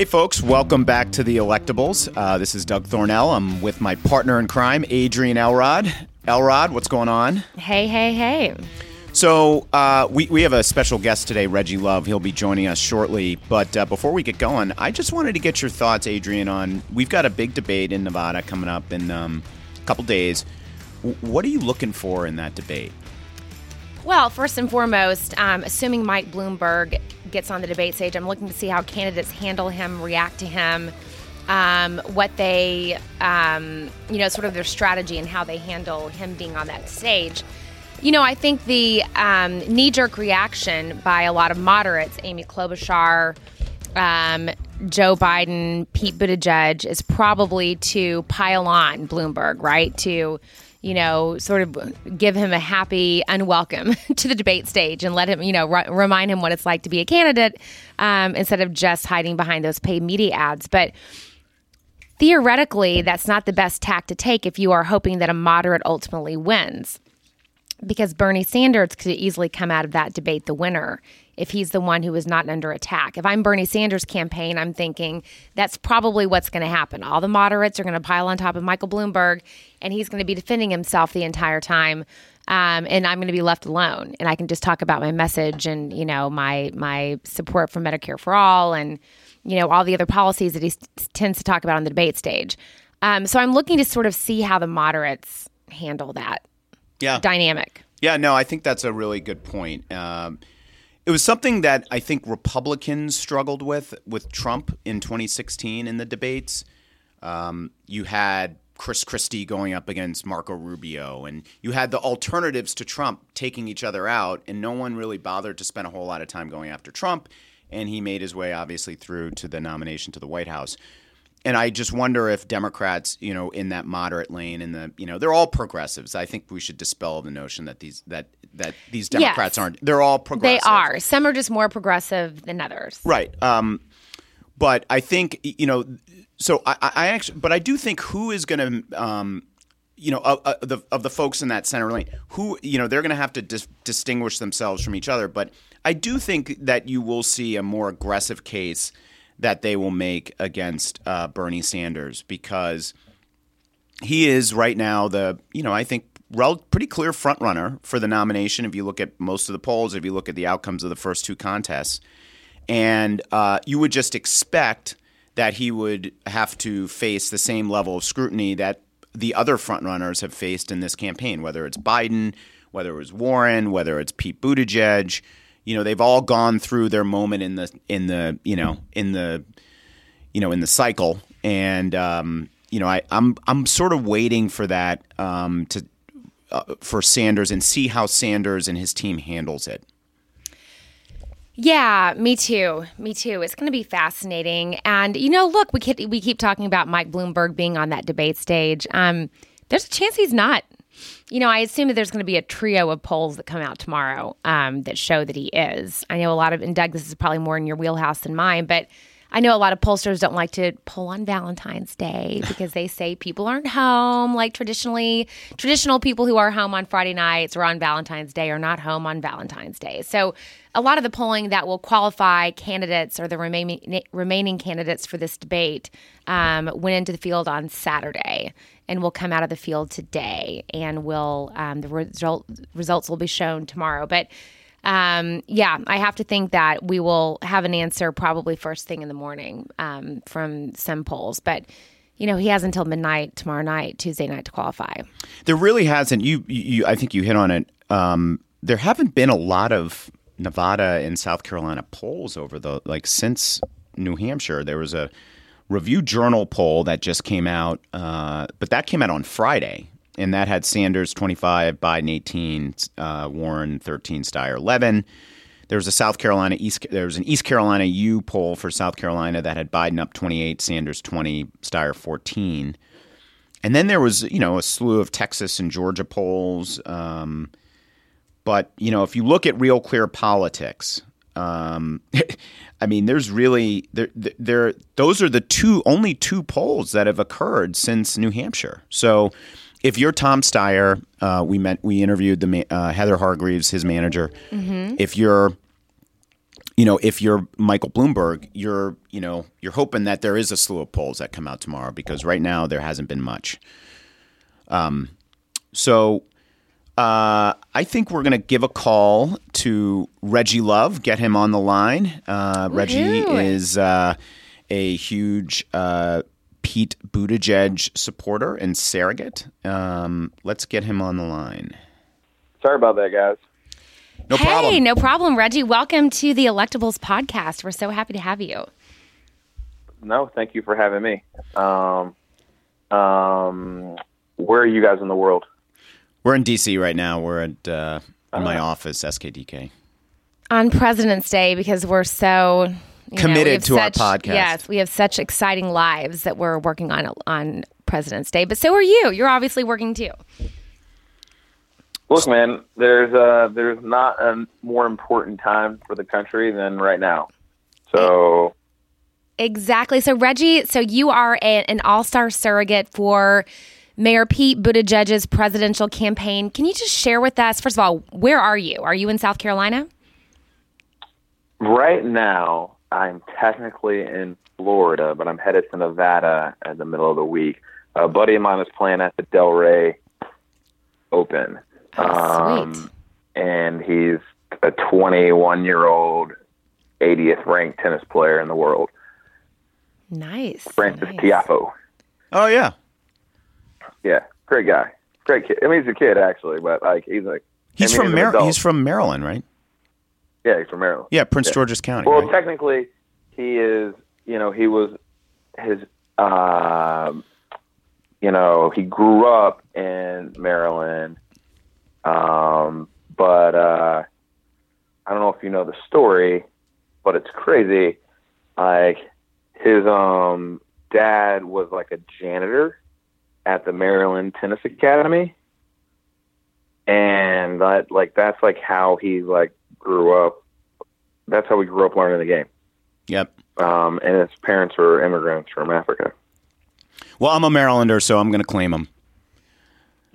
Hey, folks, welcome back to the Electables. Uh, this is Doug Thornell. I'm with my partner in crime, Adrian Elrod. Elrod, what's going on? Hey, hey, hey. So, uh, we, we have a special guest today, Reggie Love. He'll be joining us shortly. But uh, before we get going, I just wanted to get your thoughts, Adrian, on we've got a big debate in Nevada coming up in um, a couple days. W- what are you looking for in that debate? Well, first and foremost, um, assuming Mike Bloomberg gets on the debate stage, I'm looking to see how candidates handle him, react to him, um, what they, um, you know, sort of their strategy and how they handle him being on that stage. You know, I think the um, knee jerk reaction by a lot of moderates, Amy Klobuchar, um, Joe Biden, Pete Buttigieg, is probably to pile on Bloomberg, right? To you know, sort of give him a happy unwelcome to the debate stage and let him, you know, r- remind him what it's like to be a candidate um, instead of just hiding behind those paid media ads. But theoretically, that's not the best tack to take if you are hoping that a moderate ultimately wins. Because Bernie Sanders could easily come out of that debate the winner if he's the one who is not under attack. If I'm Bernie Sanders' campaign, I'm thinking that's probably what's going to happen. All the moderates are going to pile on top of Michael Bloomberg, and he's going to be defending himself the entire time. Um, and I'm going to be left alone, and I can just talk about my message and you know my my support for Medicare for all, and you know all the other policies that he tends to talk about on the debate stage. Um, so I'm looking to sort of see how the moderates handle that yeah. dynamic. Yeah, no, I think that's a really good point. Um, it was something that I think Republicans struggled with with Trump in 2016 in the debates. Um, you had Chris Christie going up against Marco Rubio, and you had the alternatives to Trump taking each other out, and no one really bothered to spend a whole lot of time going after Trump. And he made his way, obviously, through to the nomination to the White House and I just wonder if Democrats, you know, in that moderate lane, in the, you know, they're all progressives. I think we should dispel the notion that these that that these Democrats Yes. aren't. They're all progressive. They are. Some are just more progressive than others. right. Um, but I think you know, so I, I actually, but I do think who is going to, um, you know, uh, uh, the of the folks in that center lane, who you know, they're going to have to dis- distinguish themselves from each other. But I do think that you will see a more aggressive case that they will make against uh, Bernie Sanders because he is right now the you know I think pretty clear front runner for the nomination. If you look at most of the polls, if you look at the outcomes of the first two contests, and uh, you would just expect that he would have to face the same level of scrutiny that the other front runners have faced in this campaign, whether it's Biden, whether it was Warren, whether it's Pete Buttigieg. You know, they've all gone through their moment in the in the you know in the you know in the cycle, and um, you know I, I'm I'm sort of waiting for that um, to uh, for Sanders and see how Sanders and his team handles it. Yeah, me too. Me too. It's going to be fascinating. And you know, look, we keep, we keep talking about Mike Bloomberg being on that debate stage. Um, there's a chance he's not. You know, I assume that there's going to be a trio of polls that come out tomorrow um, that show that he is. I know a lot of, and Doug, this is probably more in your wheelhouse than mine, but I know a lot of pollsters don't like to poll on Valentine's Day because they say people aren't home. Like traditionally, traditional people who are home on Friday nights or on Valentine's Day are not home on Valentine's Day. So, a lot of the polling that will qualify candidates or the remaining remaining candidates for this debate um, went into the field on Saturday and will come out of the field today, and will um, the result results will be shown tomorrow. But um, yeah, I have to think that we will have an answer probably first thing in the morning um, from some polls. But you know, he has until midnight tomorrow night, Tuesday night, to qualify. There really hasn't. You, you I think you hit on it. Um, there haven't been a lot of Nevada and South Carolina polls over the like since New Hampshire. There was a Review Journal poll that just came out, uh, but that came out on Friday, and that had Sanders twenty five, Biden eighteen, uh, Warren thirteen, Steyer eleven. There was a South Carolina East. There was an East Carolina U poll for South Carolina that had Biden up twenty eight, Sanders twenty, Steyer fourteen. And then there was, you know, a slew of Texas and Georgia polls. Um, but you know, if you look at Real Clear Politics, um, I mean, there's really there, there. Those are the two only two polls that have occurred since New Hampshire. So, if you're Tom Steyer, uh, we met, we interviewed the ma- uh, Heather Hargreaves, his manager. If you're you know, if you're Michael Bloomberg, you're you know you're hoping that there is a slew of polls that come out tomorrow because right now there hasn't been much. Um, so uh, I think we're going to give a call to Reggie Love, get him on the line. Uh, Reggie is uh, a huge uh, Pete Buttigieg supporter and surrogate. Um, let's get him on the line. Sorry about that, guys. No hey, problem. no problem, Reggie. Welcome to the Electables podcast. We're so happy to have you. No, thank you for having me. Um, um, where are you guys in the world? We're in DC right now. We're at uh, in my Oh. office, SKDK. On President's Day, because we're so you know, we Committed have to our such- podcast. Yes, we have such exciting lives that we're working on on President's Day. But so are you. You're obviously working too. Look, man, there's uh, there's not a more important time for the country than right now. So Exactly. So Reggie, so you are a, an all-star surrogate for Mayor Pete Buttigieg's presidential campaign. Can you just share with us, first of all, where are you? Are you in South Carolina? right now, I'm technically in Florida, but I'm headed to Nevada in the middle of the week. A buddy of mine is playing at the Delray Open, Oh, um, sweet. and he's a 21 year old, 80th ranked tennis player in the world, Nice. Frances nice. Tiafoe. Oh yeah, Yeah, great guy, great kid. I mean, he's a kid actually, but like he's like he's I mean, from an Mar- he's from Maryland, right? Yeah, he's from Maryland. Yeah, Prince George's County. Well, right? technically, he is. You know, he was his. Um, you know, he grew up in Maryland, um, but uh, I don't know if you know the story, but it's crazy. Like his um dad was like a janitor at the Maryland Tennis Academy, and that like that's like how he like grew up. That's how we grew up learning the game. Yep. Um, and his parents were immigrants from Africa. Well, I'm a Marylander, so I'm going to claim him.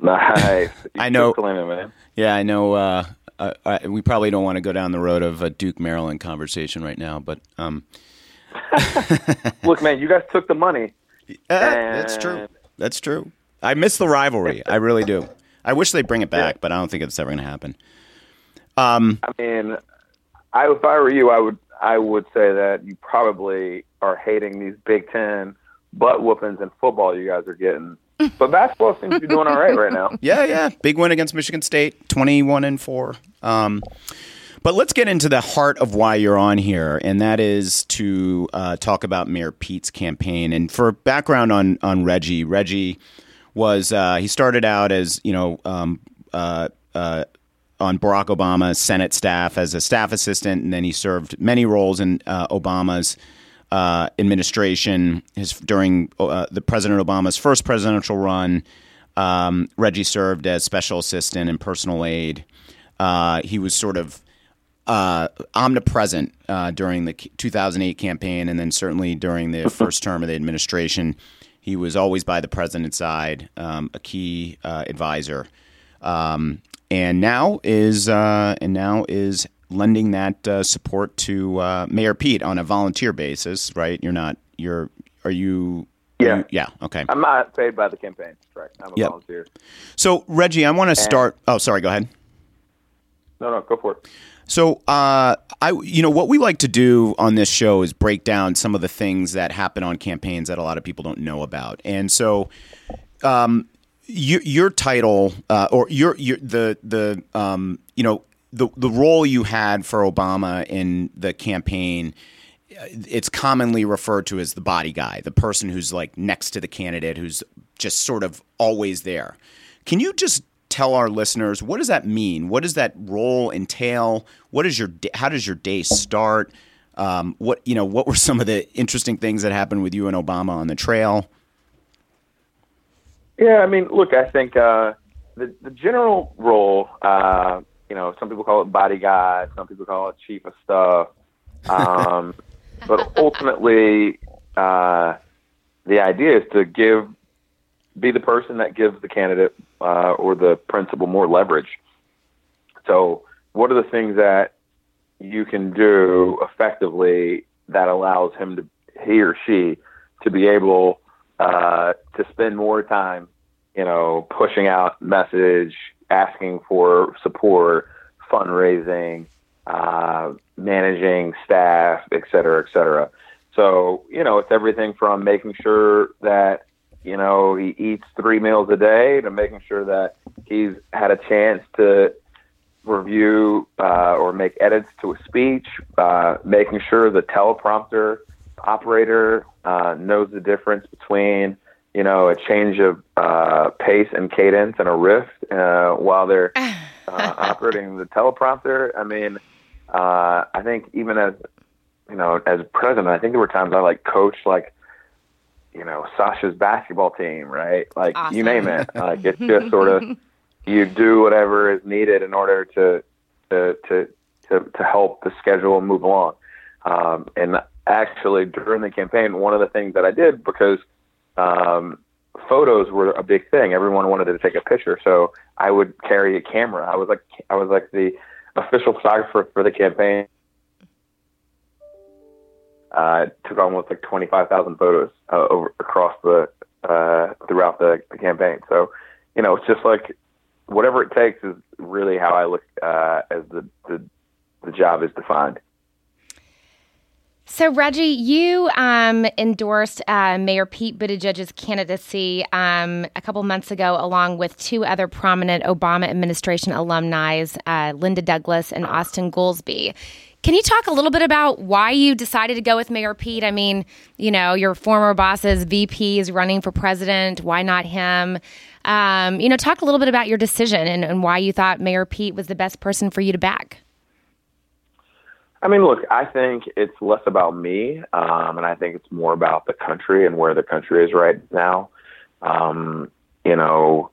Nice. I know- keep claiming, man. Yeah, I know. Uh, uh, I, we probably don't want to go down the road of a Duke Maryland conversation right now, but um, Look, man, you guys took the money. eh, that's true. That's true. I miss the rivalry. I really do. I wish they'd bring it back, but I don't think it's ever going to happen. Um, I mean, I, if I were you, I would I would say that you probably are hating these Big Ten butt whoopings in football you guys are getting. But basketball seems to be doing all right right now. yeah, yeah, big win against Michigan State, twenty-one and four. Um, but let's get into the heart of why you're on here, and that is to uh, talk about Mayor Pete's campaign. And for background on on Reggie, Reggie was uh, he started out as you know um, uh, uh, on Barack Obama's Senate staff as a staff assistant, and then he served many roles in uh, Obama's uh, administration. His during uh, the President Obama's first presidential run, um, Reggie served as special assistant and personal aide. Uh, he was sort of uh, omnipresent uh, during the 2008 campaign, and then certainly during the first term of the administration. He was always by the president's side, um, a key uh, advisor, um, and now is uh, and now is lending that uh, support to uh, Mayor Pete on a volunteer basis. Right? You're not. You're. Are you? Yeah. you- yeah. Okay. I'm not paid by the campaign. Correct. I'm a Yep. volunteer. So Reggie, I want to start. Oh, sorry. Go ahead. No, no, go for it. So, uh, I, you know, what we like to do on this show is break down some of the things that happen on campaigns that a lot of people don't know about. And so, um, your, your title, uh, or your, your, the, the, um, you know, the, the role you had for Obama in the campaign, it's commonly referred to as the body guy, the person who's like next to the candidate, who's just sort of always there. Can you just tell our listeners what does that mean? What does that role entail? What is your how does your day start? Um, what you know? What were some of the interesting things that happened with you and Obama on the trail? Yeah, I mean, look, I think uh, the the general role, uh, you know, some people call it bodyguard, some people call it chief of staff, um, but ultimately, uh, the idea is to give, be the person that gives the candidate uh, or the principal more leverage. So, what are the things that you can do effectively that allows him to he or she to be able uh, to spend more time, you know, pushing out message, asking for support, fundraising, uh, managing staff, et cetera, et cetera. So, you know, it's everything from making sure that, you know, he eats three meals a day to making sure that he's had a chance to review uh, or make edits to a speech, uh, making sure the teleprompter operator uh, knows the difference between you know a change of uh, pace and cadence and a riff uh, while they're uh, operating the teleprompter. I mean, uh, I think even as you know as president, I think there were times I like coached like you know Sasha's basketball team, right? Like Awesome. you name it. Like it's just sort of you do whatever is needed in order to to to to, to help the schedule move along. Um, and actually, during the campaign, one of the things that I did because um, photos were a big thing. Everyone wanted to take a picture, so I would carry a camera. I was like I was like the official photographer for the campaign. Uh, took almost like twenty five thousand photos uh, over across the uh, throughout the, the campaign. So, you know, it's just like whatever it takes is really how I look uh, as the, the the job is defined. So, Reggie, you um, endorsed uh, Mayor Pete Buttigieg's candidacy um, a couple months ago, along with two other prominent Obama administration alumni, uh, Linda Douglass and Austan Goolsbee. Can you talk a little bit about why you decided to go with Mayor Pete? I mean, you know, your former boss's VP is running for president. Why not him? Um, you know, talk a little bit about your decision and, and why you thought Mayor Pete was the best person for you to back. I mean, look, I think it's less about me, um, and I think it's more about the country and where the country is right now. Um, you know,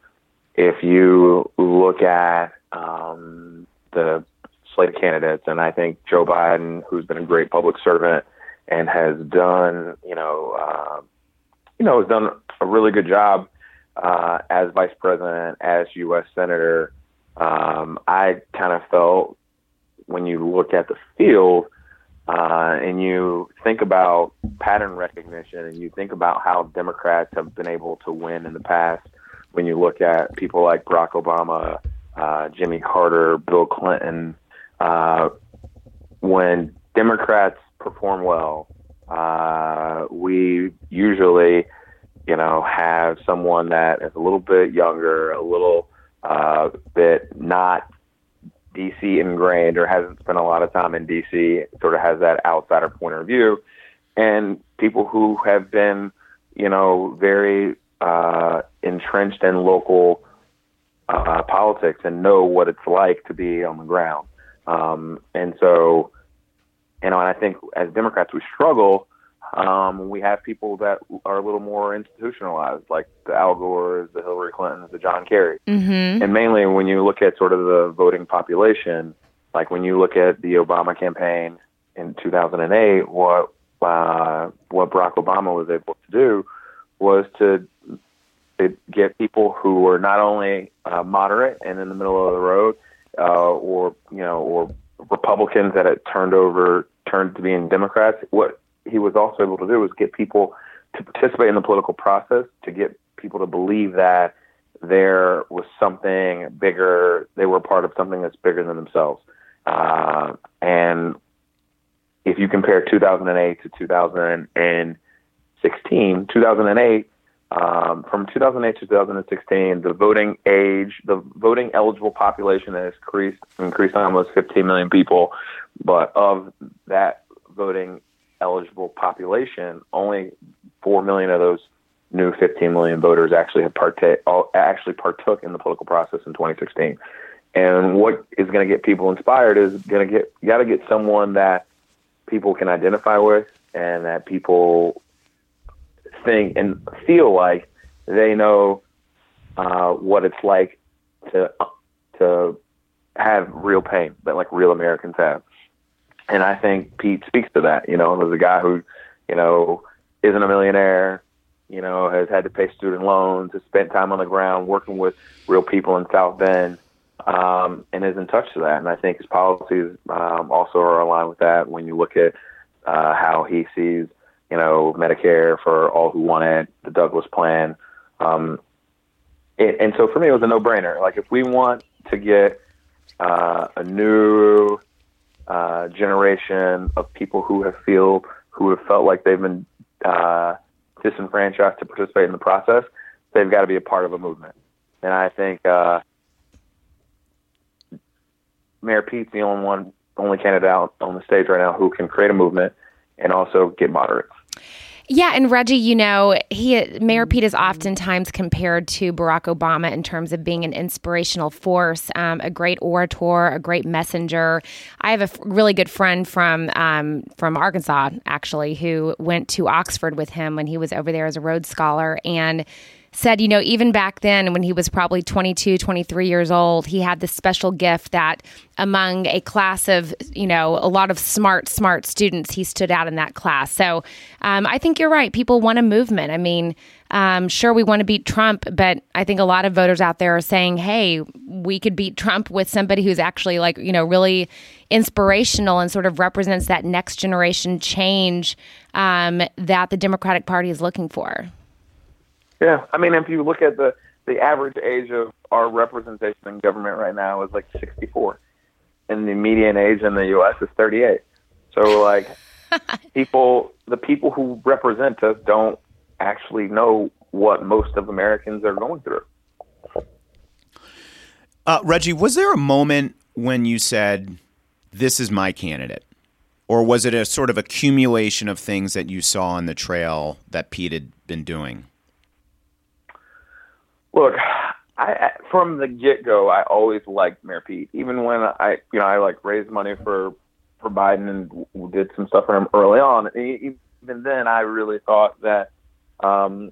if you look at um, the slate of candidates, and I think Joe Biden, who's been a great public servant and has done, you know, uh, you know, has done a really good job uh, as vice president, as U.S. senator. Um, I kind of felt when you look at the field uh, and you think about pattern recognition and you think about how Democrats have been able to win in the past, when you look at people like Barack Obama, uh, Jimmy Carter, Bill Clinton, uh, when Democrats perform well, uh, we usually, you know, have someone that is a little bit younger, a little uh, bit not DC ingrained or hasn't spent a lot of time in DC, sort of has that outsider point of view, and people who have been, you know, very uh, entrenched in local uh, politics and know what it's like to be on the ground. Um, and so, you know, and I think as Democrats we struggle. Um, we have people that are a little more institutionalized, like the Al Gores, the Hillary Clintons, the John Kerry. Mm-hmm. And mainly when you look at sort of the voting population, like when you look at the Obama campaign in 2008, what uh, what Barack Obama was able to do was to, to get people who were not only uh, moderate and in the middle of the road, uh, or you know, or Republicans that had turned over turned to being Democrats. What he was also able to do was get people to participate in the political process, to get people to believe that there was something bigger. They were part of something that's bigger than themselves. Uh, and if you compare 2008 to 2016, 2008, um, from 2008 to 2016, the voting age, the voting eligible population has increased, increased almost 15 million people. But of that voting eligible population, only 4 million of those new 15 million voters actually have partake, actually partook in the political process in 2016. And what is going to get people inspired is going to get you got to get someone that people can identify with and that people think and feel like they know uh, what it's like to to have real pain that like real Americans have. And I think Pete speaks to that. You know, as a guy who, you know, isn't a millionaire, you know, has had to pay student loans, has spent time on the ground working with real people in South Bend. um, and is in touch to that. And I think his policies um, also are aligned with that. When you look at uh, how he sees, you know, Medicare for all who want it, the Douglass plan. Um, it, and so for me, it was a no-brainer. Like if we want to get uh, a new uh, generation of people who have feel who have felt like they've been uh, disenfranchised to participate in the process, they've got to be a part of a movement. And I think uh, Mayor Pete's the only one, only candidate out on the stage right now who can create a movement and also get moderates. Yeah, and Reggie, you know, he Mayor Pete is oftentimes compared to Barack Obama in terms of being an inspirational force, um, a great orator, a great messenger. I have a f- really good friend from um, from Arkansas, actually, who went to Oxford with him when he was over there as a Rhodes Scholar, and said, you know, even back then when he was probably 22, 23 years old, he had this special gift that among a class of, you know, a lot of smart, smart students, he stood out in that class. So um, I think you're right. People want a movement. I mean, um, sure, we want to beat Trump, but I think a lot of voters out there are saying, hey, we could beat Trump with somebody who's actually like, you know, really inspirational and sort of represents that next generation change um, that the Democratic Party is looking for. Yeah, I mean, if you look at the the average age of our representation in government right now is like 64, and the median age in the U.S. is 38. So, like, people, the people who represent us don't actually know what most of Americans are going through. Uh, Reggie, was there a moment when you said, "This is my candidate"? Or was it a sort of accumulation of things that you saw on the trail that Pete had been doing? Look, I from the get go, I always liked Mayor Pete. Even when I, you know, I like raised money for for Biden and did some stuff for him early on. Even then, I really thought that um,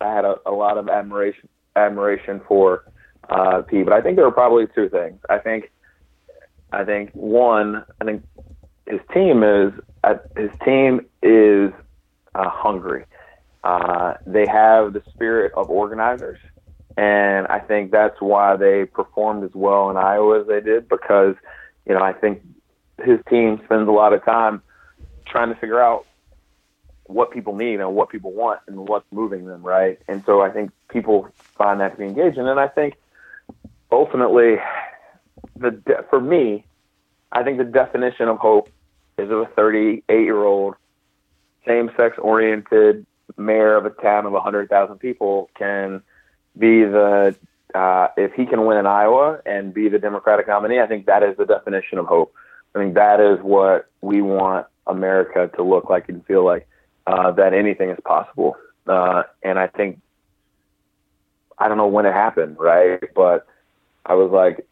I had a, a lot of admiration admiration for uh, Pete. But I think there were probably two things. I think, I think one, I think his team is uh, his team is uh, hungry. Uh, they have the spirit of organizers. And I think that's why they performed as well in Iowa as they did because, you know, I think his team spends a lot of time trying to figure out what people need and what people want and what's moving them, right? And so I think people find that to be engaging. And I think ultimately, the de- for me, I think the definition of hope is of a 38 year old, same sex oriented mayor of a town of 100,000 people can be the uh, if he can win in Iowa and be the Democratic nominee, I think that is the definition of hope. I think that is what we want America to look like and feel like uh, that anything is possible. Uh, and I think I don't know when it happened, right? But I was like,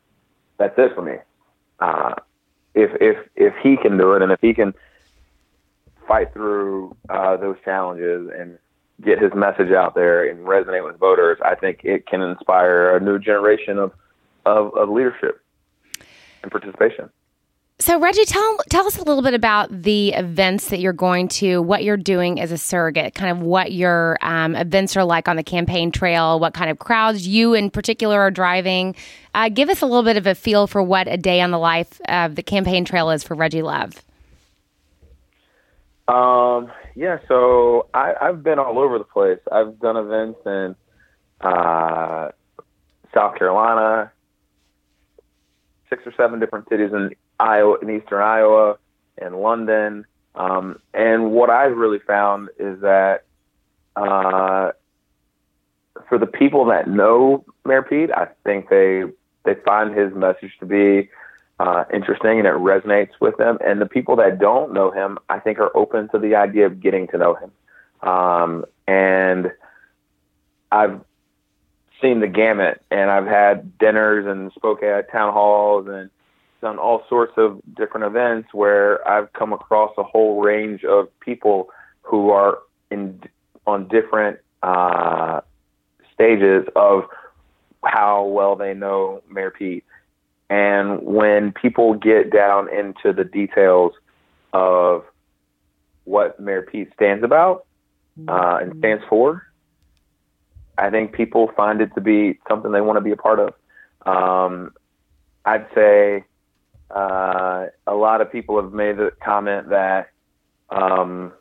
that's it for me. Uh, if if if he can do it, and if he can fight through uh, those challenges and get his message out there and resonate with voters, I think it can inspire a new generation of, of, of leadership and participation. So, Reggie, tell tell us a little bit about the events that you're going to, what you're doing as a surrogate, kind of what your um, events are like on the campaign trail, what kind of crowds you in particular are driving. Uh, give us a little bit of a feel for what a day on the life of the campaign trail is for Reggie Love. Um, yeah, so I, I've been all over the place. I've done events in uh, South Carolina, six or seven different cities in Iowa, in eastern Iowa, and London. Um, and what I've really found is that uh, for the people that know Mayor Pete, I think they they find his message to be uh, interesting and it resonates with them. And the people that don't know him, I think, are open to the idea of getting to know him. Um, and I've seen the gamut, and I've had dinners and spoke at town halls and done all sorts of different events where I've come across a whole range of people who are in on different uh, stages of how well they know Mayor Pete. And when people get down into the details of what Mayor Pete stands about uh, and stands for, I think people find it to be something they want to be a part of. Um, I'd say uh, a lot of people have made the comment that um,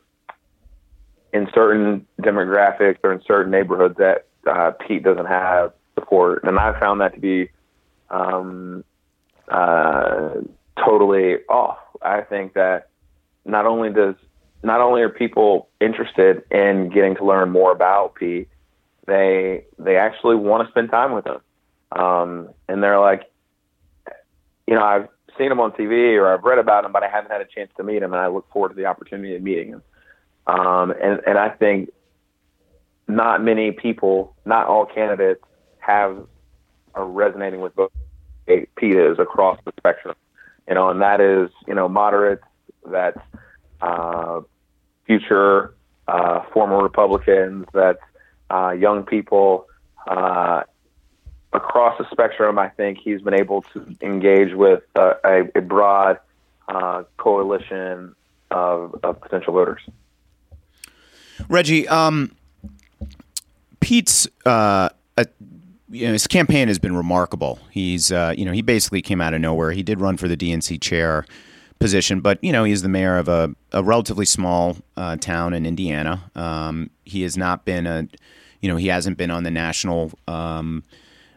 in certain demographics or in certain neighborhoods that uh, Pete doesn't have support, and I found that to be um, uh, totally off. I think that not only does not only are people interested in getting to learn more about Pete, they they actually want to spend time with him, um, and they're like, you know, I've seen him on TV or I've read about him, but I haven't had a chance to meet him, and I look forward to the opportunity of meeting him. Um, and and I think not many people, not all candidates, have are resonating with both PETAs across the spectrum. You know, and that is you know moderates, that's uh, future uh, former Republicans, that's uh, young people. Uh, across the spectrum, I think he's been able to engage with uh, a, a, broad uh, coalition of, of, potential voters. Reggie, um, Pete's uh, you know, his campaign has been remarkable. He's uh, you know he basically came out of nowhere. He did run for the DNC chair position, but you know he's the mayor of a, a relatively small uh, town in Indiana. Um, he has not been a you know he hasn't been on the national um,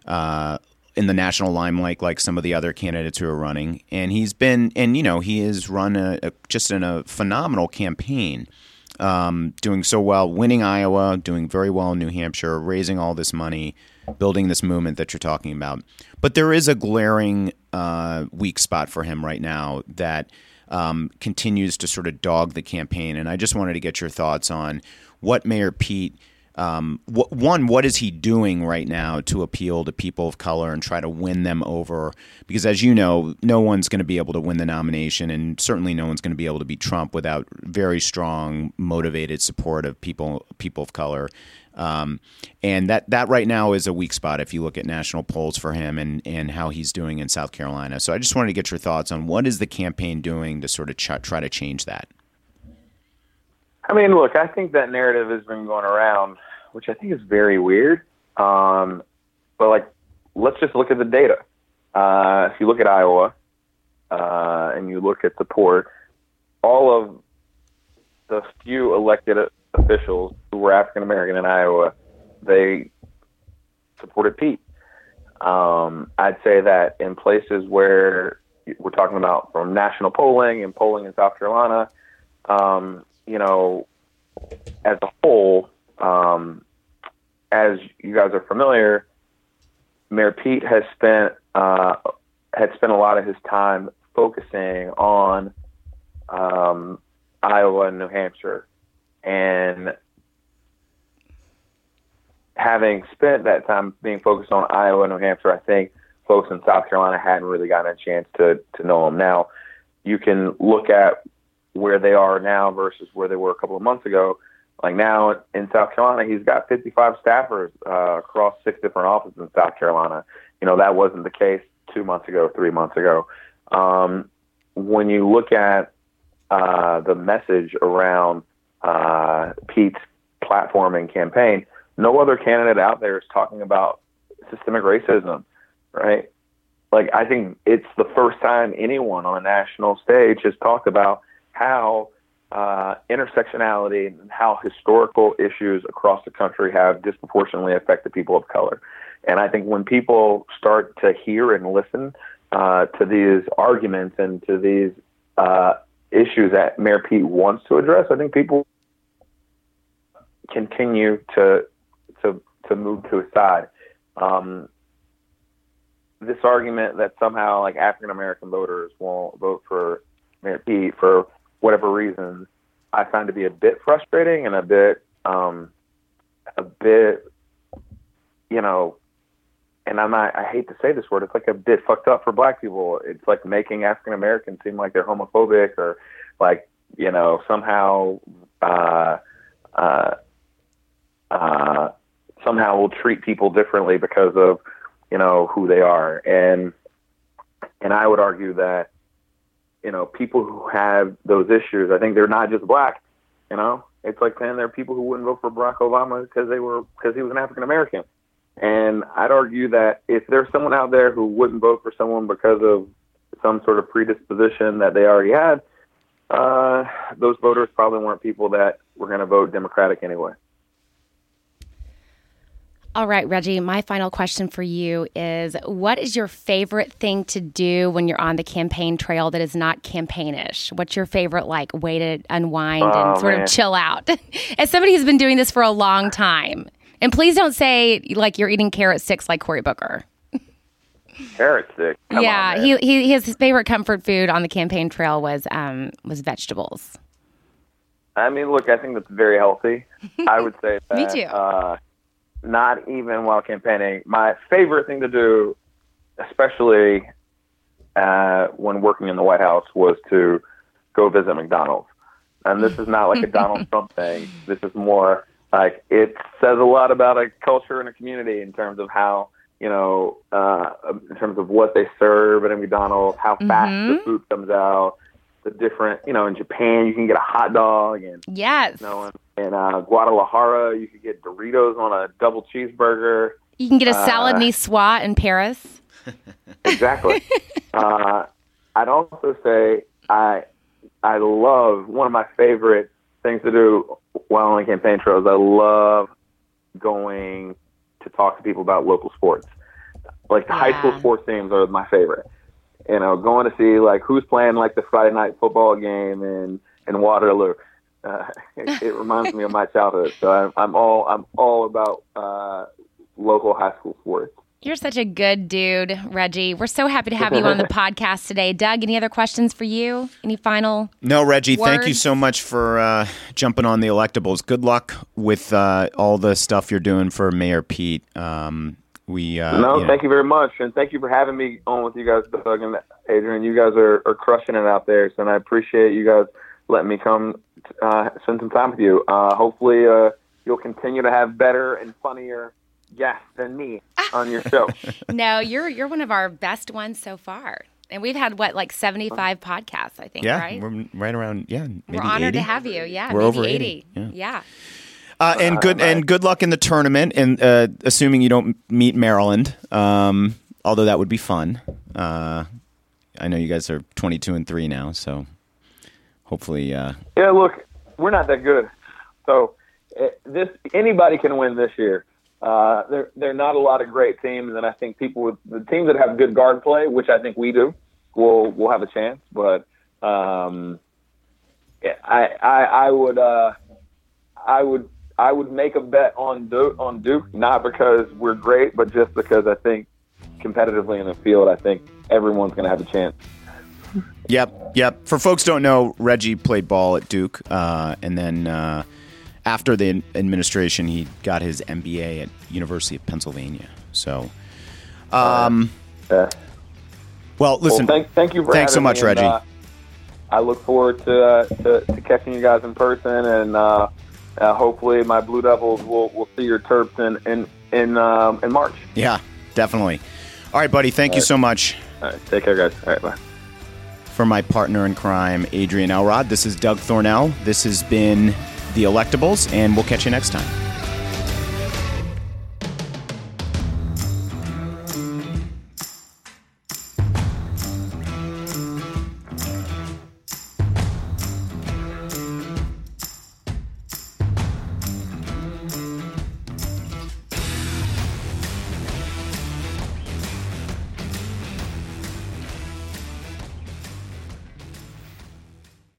uh, in the national limelight like some of the other candidates who are running. And he's been, and you know, he has run a, a just in a phenomenal campaign, um, doing so well, winning Iowa, doing very well in New Hampshire, raising all this money, building this movement that you're talking about. But there is a glaring uh, weak spot for him right now that um, continues to sort of dog the campaign. And I just wanted to get your thoughts on what Mayor Pete um, one, what is he doing right now to appeal to people of color and try to win them over? Because as you know, no one's going to be able to win the nomination, and certainly no one's going to be able to beat Trump without very strong, motivated support of people people of color. Um, and that that right now is a weak spot if you look at national polls for him and and how he's doing in South Carolina. So I just wanted to get your thoughts on what is the campaign doing to sort of ch- try to change that. I mean, look, I think that narrative has been going around, which I think is very weird. Um, but like, let's just look at the data. Uh, if you look at Iowa uh, and you look at the support, all of the few elected officials who were African American in Iowa, they supported Pete. Um, I'd say that in places where we're talking about from national polling and polling in South Carolina, um, you know, as a whole, um, as you guys are familiar, Mayor Pete has spent uh, had spent a lot of his time focusing on um, Iowa and New Hampshire, and having spent that time being focused on Iowa and New Hampshire, I think folks in South Carolina hadn't really gotten a chance to to know him. Now, you can look at where they are now versus where they were a couple of months ago. Like now in South Carolina, he's got 55 staffers uh, across six different offices in South Carolina. You know, that wasn't the case two months ago, three months ago. Um, when you look at uh, the message around uh, Pete's platform and campaign, no other candidate out there is talking about systemic racism, right? Like, I think it's the first time anyone on a national stage has talked about how uh, intersectionality and how historical issues across the country have disproportionately affected people of color. And I think when people start to hear and listen uh, to these arguments and to these uh, issues that Mayor Pete wants to address, I think people continue to to to move to his side. Um, this argument that somehow like African American voters won't vote for Mayor Pete for whatever reason, I find to be a bit frustrating and a bit, um, a bit, you know, and I'm not, I hate to say this word, it's like a bit fucked up for black people. It's like making African Americans seem like they're homophobic or like, you know, somehow, uh, uh, uh, somehow will treat people differently because of, you know, who they are. And, and I would argue that you know, people who have those issues, I think they're not just black. You know, it's like saying there are people who wouldn't vote for Barack Obama because they were because he was an African American. And I'd argue that if there's someone out there who wouldn't vote for someone because of some sort of predisposition that they already had, uh, those voters probably weren't people that were going to vote Democratic anyway. All right, Reggie, my final question for you is what is your favorite thing to do when you're on the campaign trail that is not campaignish? What's your favorite like way to unwind Oh, and sort man. of chill out? As somebody who's been doing this for a long time. And please don't say like you're eating carrot sticks like Cory Booker. Carrot stick. Come yeah, on, he, he his favorite comfort food on the campaign trail was um was vegetables. I mean, look, I think that's very healthy. I would say that. Me too. Uh, not even while campaigning. My favorite thing to do, especially uh, when working in the White House, was to go visit McDonald's. And this is not like a Donald Trump thing. This is more like it says a lot about a culture and a community in terms of how you know, uh, in terms of what they serve at a McDonald's, how fast the food comes out, the different, you know, in Japan you can get a hot dog and Yes. you know, in, in uh, Guadalajara, you could get Doritos on a double cheeseburger. You can get a salad Uh, niçoise in Paris. Exactly. uh, I'd also say I I love one of my favorite things to do while on campaign trails. I love going to talk to people about local sports. Like the high school sports teams are my favorite. You know, going to see like who's playing like the Friday night football game in in Waterloo. Uh, it, it reminds me of my childhood. So I'm, I'm all I'm all about uh, local high school sports. You're such a good dude, Reggie. We're so happy to have you on the podcast today. Doug, any other questions for you? Any final? No, Reggie, thank you so much for uh, jumping on the electables. Good luck with uh, all the stuff you're doing for Mayor Pete. Um, we uh, No, you know- thank you very much, and thank you for having me on with you guys, Doug and Adrian. You guys are, are crushing it out there, so and I appreciate you guys letting me come uh, spend some time with you. Uh, hopefully, uh, you'll continue to have better and funnier guests than me on your show. No, you're you're one of our best ones so far. And we've had what, like 75 podcasts, I think, yeah, right? we're right around yeah. Maybe We're honored 80. to have you. Yeah, We're maybe over 80. 80, yeah. yeah. Uh, and good and good luck in the tournament. And uh, assuming you don't meet Maryland, um, although that would be fun. Uh, I know you guys are 22 and three now, so hopefully, uh, yeah, look, we're not that good, so uh, this anybody can win this year. Uh, there, there are not a lot of great teams, and I think people with the teams that have good guard play, which I think we do, will will have a chance. But um, yeah, I, I, I would, uh, I would, I would make a bet on Duke, on Duke, not because we're great, but just because I think competitively in the field, I think everyone's going to have a chance. Yep, yep. For folks don't know, Reggie played ball at Duke, uh, and then uh, after the administration, he got his MBA at University of Pennsylvania. So, um, Uh, well, listen. well, thank, thank you thanks so much, and, Reggie. uh, I look forward to, uh, to to catching you guys in person, and uh, hopefully my Blue Devils will will see your Terps in in in, um, in March. yeah, definitely. All right, buddy. Thank you so much. All right, take care, guys. All right, bye. For my partner in crime, Adrian Elrod, this is Doug Thornell. This has been The Electables, and we'll catch you next time.